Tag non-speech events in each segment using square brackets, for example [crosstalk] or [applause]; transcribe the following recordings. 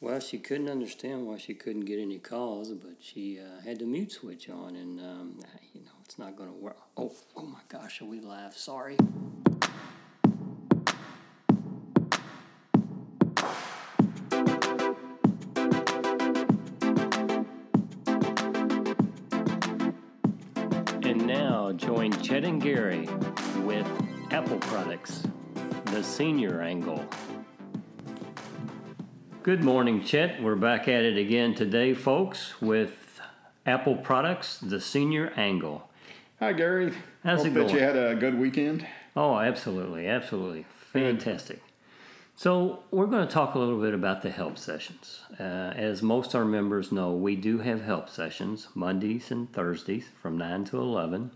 Well, she couldn't understand why she couldn't get any calls, but she uh, had the mute switch on, and um, you know it's not going to work. Oh, oh my gosh, are we live? Sorry. And now join Chet and Gary with Apple Products, the senior angle. Good morning, Chet. We're back at it again today, folks, with Apple Products, the senior angle. Hi, Gary. How's Hope it that going? you had a good weekend. Oh, absolutely, absolutely. Fantastic. So, we're going to talk a little bit about the help sessions. Uh, as most our members know, we do have help sessions Mondays and Thursdays from 9 to 11.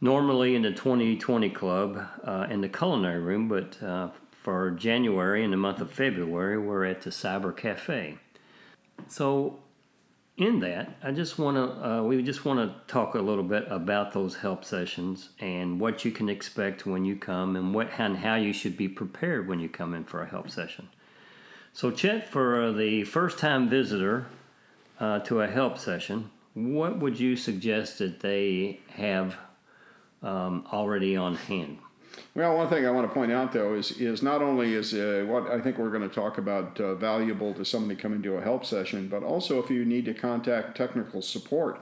Normally in the 2020 Club uh, in the culinary room, but uh, for January and the month of February, we're at the Cyber Cafe. So, in that, I just want to uh, we just want to talk a little bit about those help sessions and what you can expect when you come and what and how you should be prepared when you come in for a help session. So, Chet, for the first time visitor uh, to a help session, what would you suggest that they have um, already on hand? Well, one thing I want to point out, though, is is not only is uh, what I think we're going to talk about uh, valuable to somebody coming to a help session, but also if you need to contact technical support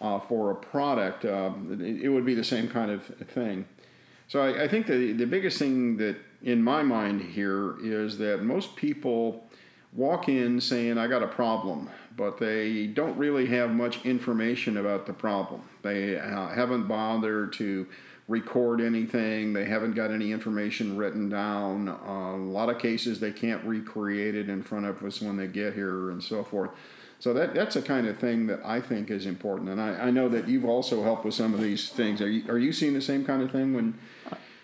uh, for a product, um, it, it would be the same kind of thing. So I, I think the the biggest thing that in my mind here is that most people walk in saying I got a problem, but they don't really have much information about the problem. They uh, haven't bothered to record anything. They haven't got any information written down. Uh, a lot of cases they can't recreate it in front of us when they get here and so forth. So that that's a kind of thing that I think is important, and I, I know that you've also helped with some of these things. Are you, are you seeing the same kind of thing when?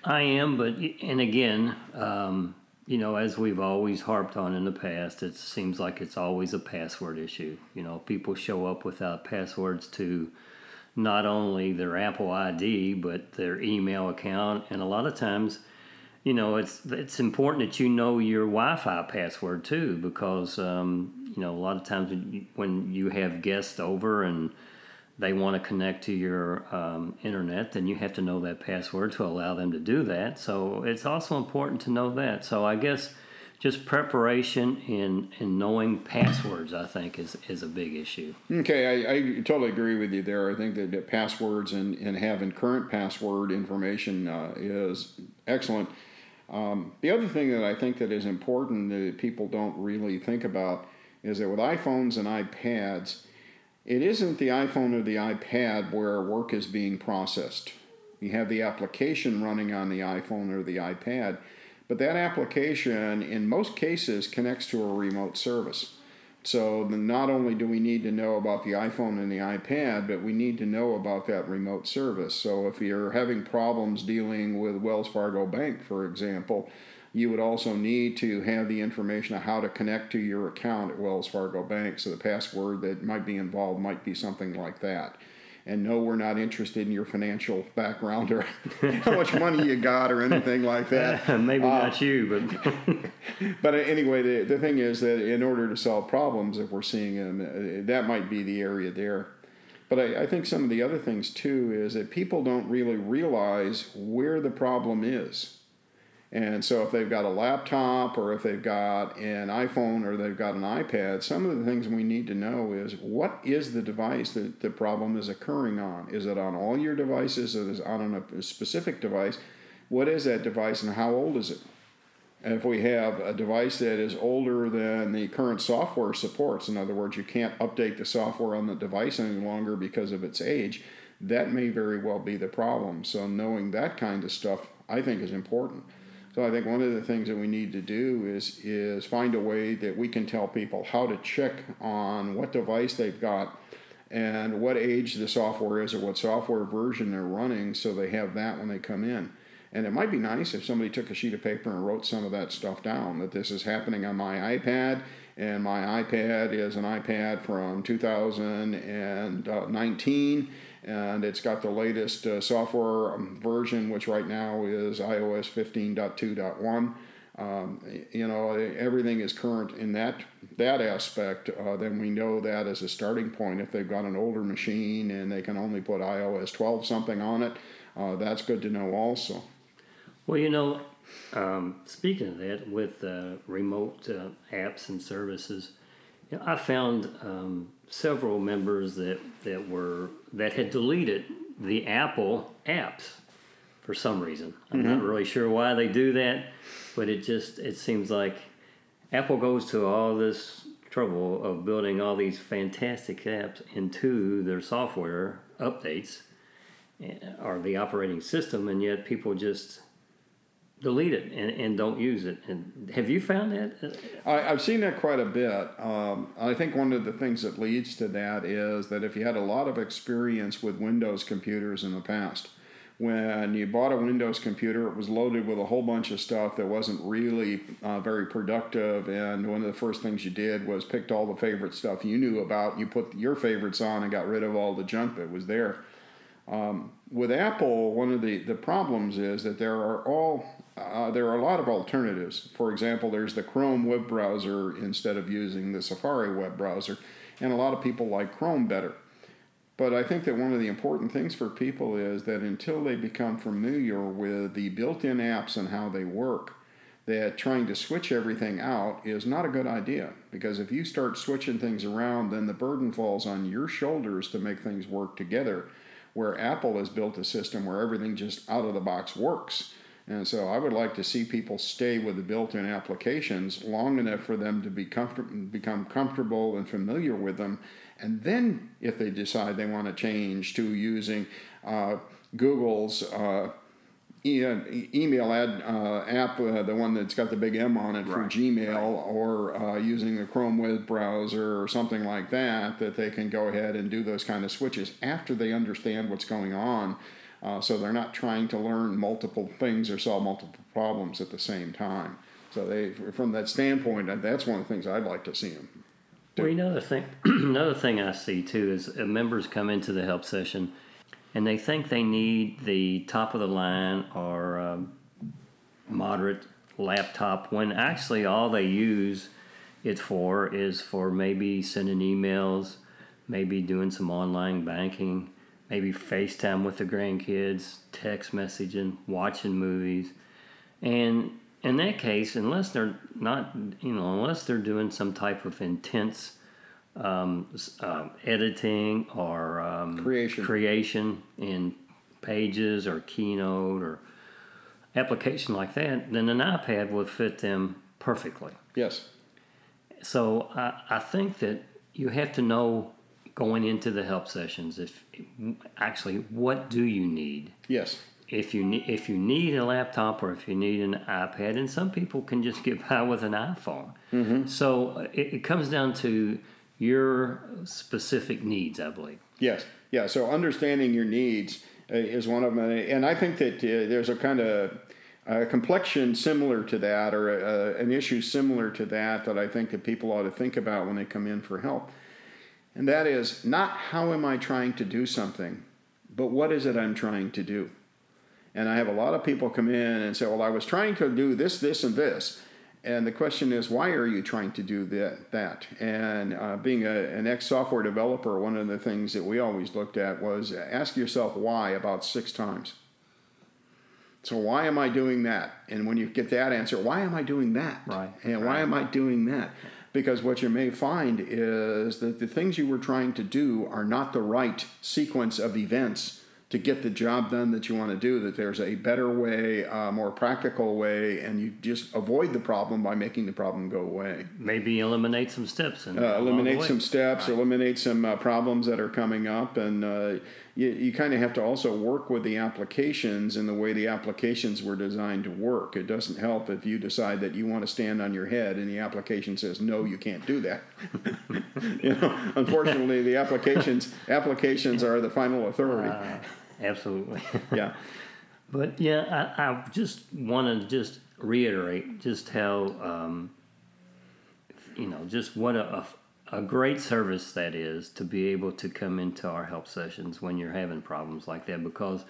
I am, but and again, um, you know, as we've always harped on in the past, it seems like it's always a password issue. You know, people show up without passwords to not only their Apple ID but their email account, and a lot of times, you know, it's it's important that you know your Wi-Fi password too, because um, you know a lot of times when you, when you have guests over and they want to connect to your um, internet, then you have to know that password to allow them to do that. So it's also important to know that. So I guess just preparation in, in knowing passwords, I think, is, is a big issue. Okay, I, I totally agree with you there. I think that, that passwords and, and having current password information uh, is excellent. Um, the other thing that I think that is important that people don't really think about is that with iPhones and iPads, it isn't the iPhone or the iPad where work is being processed. You have the application running on the iPhone or the iPad, but that application, in most cases, connects to a remote service. So not only do we need to know about the iPhone and the iPad, but we need to know about that remote service. So if you're having problems dealing with Wells Fargo Bank, for example, you would also need to have the information of how to connect to your account at Wells Fargo Bank. So the password that might be involved might be something like that. And no, we're not interested in your financial background or [laughs] how much money you got or anything like that. [laughs] Maybe Uh, not you, but [laughs] but anyway, the, the thing is that in order to solve problems, if we're seeing them, uh, that might be the area there. But I, I think some of the other things too is that people don't really realize where the problem is. And so if they've got a laptop or if they've got an iPhone or they've got an iPad, some of the things we need to know is what is the device that the problem is occurring on? Is it on all your devices? Is it on a specific device? What is that device and how old is it? And if we have a device that is older than the current software supports, in other words, you can't update the software on the device any longer because of its age, that may very well be the problem. So knowing that kind of stuff, I think, is important. So I think one of the things that we need to do is is find a way that we can tell people how to check on what device they've got and what age the software is or what software version they're running so they have that when they come in. And it might be nice if somebody took a sheet of paper and wrote some of that stuff down that this is happening on my iPad and my iPad is an iPad from 2019 uh, and it's got the latest uh, software um, version, which right now is iOS 15.2.1. Um, you know, everything is current in that that aspect, uh, then we know that as a starting point. If they've got an older machine and they can only put iOS 12 something on it, uh, that's good to know also. Well, you know, um, speaking of that, with uh, remote uh, apps and services, you know, I found um, several members that, that were that had deleted the Apple apps for some reason. I'm mm-hmm. not really sure why they do that, but it just it seems like Apple goes to all this trouble of building all these fantastic apps into their software updates eh, or the operating system, and yet people just delete it and, and don't use it. And have you found that? I, have seen that quite a bit. Um, I think one of the things that leads to that is that if you had a lot of experience with Windows computers in the past, when you bought a Windows computer, it was loaded with a whole bunch of stuff that wasn't really uh, very productive. And one of the first things you did was picked all the favorite stuff you knew about. You put your favorites on and got rid of all the junk that was there. Um, with Apple, one of the, the problems is that there are all uh, there are a lot of alternatives. For example, there's the Chrome web browser instead of using the Safari web browser, and a lot of people like Chrome better. But I think that one of the important things for people is that until they become familiar with the built in apps and how they work, that trying to switch everything out is not a good idea. Because if you start switching things around, then the burden falls on your shoulders to make things work together. Where Apple has built a system where everything just out of the box works. And so I would like to see people stay with the built in applications long enough for them to be comfort- become comfortable and familiar with them and then, if they decide they want to change to using uh, Google's uh, e- email ad, uh, app, uh, the one that's got the big M on it for right. Gmail, right. or uh, using the Chrome web browser or something like that, that they can go ahead and do those kind of switches after they understand what's going on. Uh, so they're not trying to learn multiple things or solve multiple problems at the same time. So they, from that standpoint, that's one of the things I'd like to see them well, another thing, [clears throat] another thing I see too is uh, members come into the help session, and they think they need the top of the line or um, moderate laptop when actually all they use it for is for maybe sending emails, maybe doing some online banking, maybe FaceTime with the grandkids, text messaging, watching movies, and in that case, unless they're not, you know, unless they're doing some type of intense um, uh, editing or um, creation creation in Pages or Keynote or application like that, then an iPad would fit them perfectly. Yes. So I, I think that you have to know going into the help sessions if actually what do you need. Yes if you need if you need a laptop or if you need an iPad, and some people can just get [laughs] by with an iPhone. Mm-hmm. So uh, it, it, comes down to your specific needs, I believe. Yes, yeah. So understanding your needs uh, is one of them, and I think that uh, there's a kind of a complexion similar to that, or a, an issue similar to that, that I think that people ought to think about when they come in for help, and that is not how am I trying to do something, but what is it I'm trying to do. And I have a lot of people come in and say, Well, I was trying to do this, this, and this. And the question is, why are you trying to do that? that? And uh, being a, an ex software developer, one of the things that we always looked at was ask yourself why about six times. So, why am I doing that? And when you get that answer, why am I doing that? Right. And why am I doing that? Because what you may find is that the things you were trying to do are not the right sequence of events to get the job done that you want to do, that there's a better way, a more practical way, and you just avoid the problem by making the problem go away. Maybe eliminate some steps. And uh, eliminate some steps, right. eliminate some uh, problems that are coming up, and uh, you, you kind of have to also work with the applications and the way the applications were designed to work. It doesn't help if you decide that you want to stand on your head and the application says no, you can't do that. [laughs] you know, unfortunately, the applications applications are the final authority. Uh, absolutely. [laughs] yeah. But yeah, I, I just want to just reiterate just how um, you know just what a, a a great service that is to be able to come into our help sessions when you're having problems like that because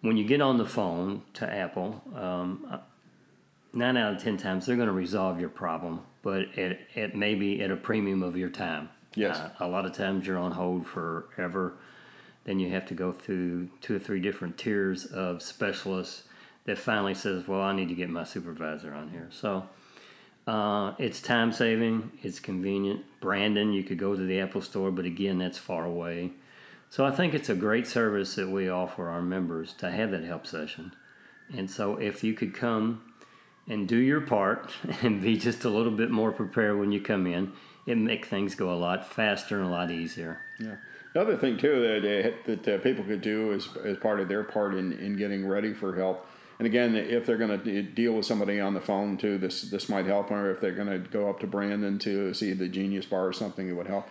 when you get on the phone to Apple, um, nine out of ten times they're going to resolve your problem, but it, it may be at a premium of your time. Yes. Uh, a lot of times you're on hold forever. Then you have to go through two or three different tiers of specialists that finally says, "Well, I need to get my supervisor on here." So uh, it's time saving. It's convenient. Brandon, you could go to the Apple Store, but again, that's far away. So I think it's a great service that we offer our members to have that help session. And so if you could come and do your part [laughs] and be just a little bit more prepared when you come in, it make things go a lot faster and a lot easier. Yeah. Another thing too that uh, that uh, people could do as, as part of their part in, in getting ready for help, and again, if they're going to deal with somebody on the phone too, this this might help. Or if they're going to go up to Brandon to see the Genius Bar or something, it would help.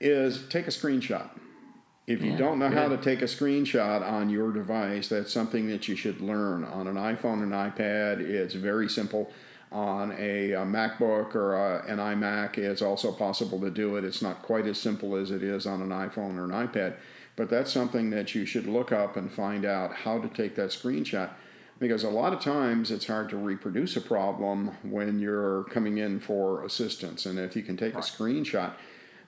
Is take a screenshot. If you Yeah, don't know how to take a screenshot on your device, that's something that you should learn on an iPhone and iPad. It's very simple. On a, a MacBook or a, an iMac, it's also possible to do it. It's not quite as simple as it is on an iPhone or an iPad, but that's something that you should look up and find out how to take that screenshot. Because a lot of times it's hard to reproduce a problem when you're coming in for assistance. And if you can take a screenshot,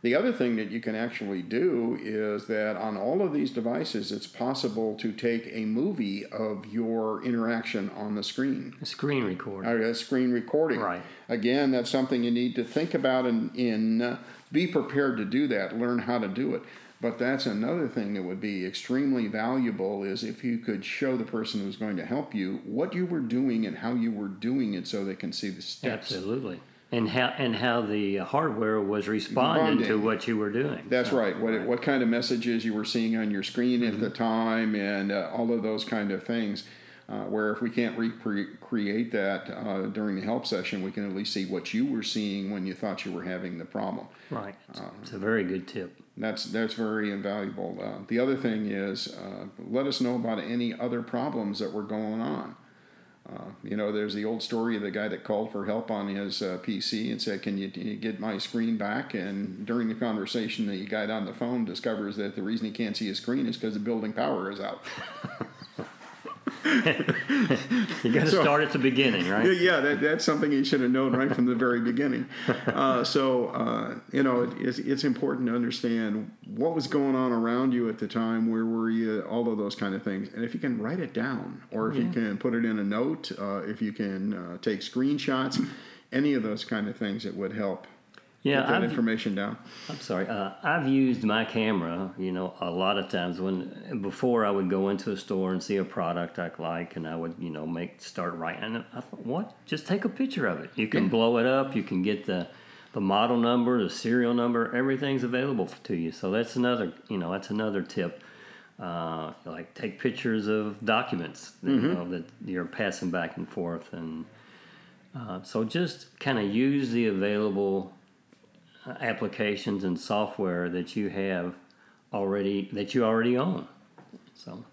the other thing that you can actually do is that on all of these devices, it's possible to take a movie of your interaction on the screen, A screen recorder. or a screen recording. Right. Again, that's something you need to think about and in, uh, be prepared to do that, learn how to do it. But that's another thing that would be extremely valuable is if you could show the person who's going to help you what you were doing and how you were doing it so they can see the steps. Absolutely. And how and how the hardware was responding to what you were doing. That's So, right. What what kind of messages you were seeing on your screen at Mm-hmm. the time, and uh, all of those kind of things. Uh, where if we can't recreate that uh, during the help session, we can at least see what you were seeing when you thought you were having the problem. Right. It's, Um, it's a very good tip. That's that's very invaluable. Uh, the other thing is, uh, let us know about any other problems that were going on. Uh, you know, there's the old story of the guy that called for help on his uh, PC and said, "Can you, can you get my screen back?" And during the conversation, the guy on the phone discovers that the reason he can't see his screen is because the building power is out. [laughs] [laughs] You got to So- start at the beginning, right? yeah, that, that's something you should have known right from the very beginning. [laughs] Uh, so, uh, you know, it, it's, it's important to understand what was going on around you at the time, where were you, all of those kind of things. And if you can write it down, or if you can put it in a note, uh, if you can uh, take screenshots, any of those kind of things, it would help Yeah, get that I've, information down. I'm sorry. Uh, I've used my camera, you know, a lot of times when before I would go into a store and see a product I like, and I would, you know, make start writing. And I thought, what? Just take a picture of it. You can Yeah. blow it up. You can get the the model number, the serial number. Everything's available to you. So that's another, you know, that's another tip. Uh, like take pictures of documents, that, you know, that you're passing back and forth, and uh, so just kind of use the available applications and software that you have already that you already own. So,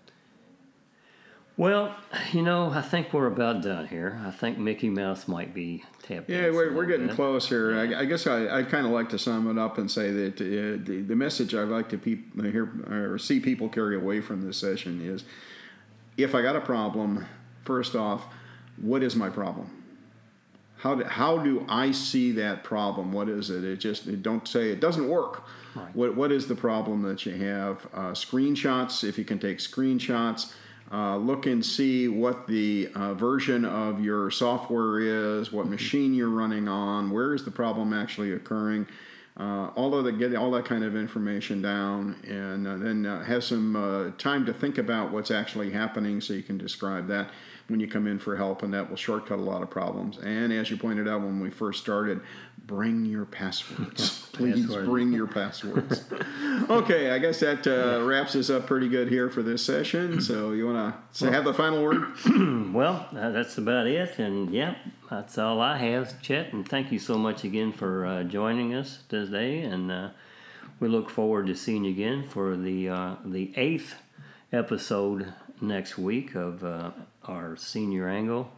well, you know, I think we're about done here. I think Mickey Mouse might be tapped. Yeah, we're, we're getting bit. close here. I, I guess I, I kind of like to sum it up and say that uh, the, the message I'd like to peop, hear or see people carry away from this session is if I got a problem, first off, what is my problem? How do, how do I see that problem? What is it? It just it don't say it doesn't work. Right. What what is the problem that you have? Uh, screenshots, if you can take screenshots, uh, look and see what the uh, version of your software is, what machine you're running on, where is the problem actually occurring. Uh, all of the get all that kind of information down, and uh, then uh, have some uh, time to think about what's actually happening, so you can describe that when you come in for help, and that will shortcut a lot of problems. And as you pointed out when we first started, bring your passwords. [laughs] [laughs] Please bring your passwords. [laughs] okay, I guess that uh, wraps us up pretty good here for this session. So you want to have the final word? [clears throat] Well, uh, that's about it, and yeah, that's all I have, Chet. And thank you so much again for uh, joining us today, and uh, we look forward to seeing you again for the uh, the eighth episode next week of uh, our senior angle.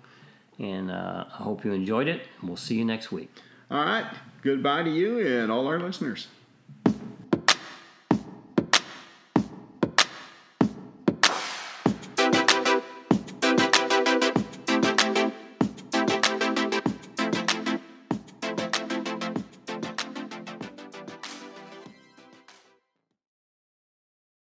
And uh, I hope you enjoyed it. We'll see you next week. All right. Goodbye to you and all our listeners.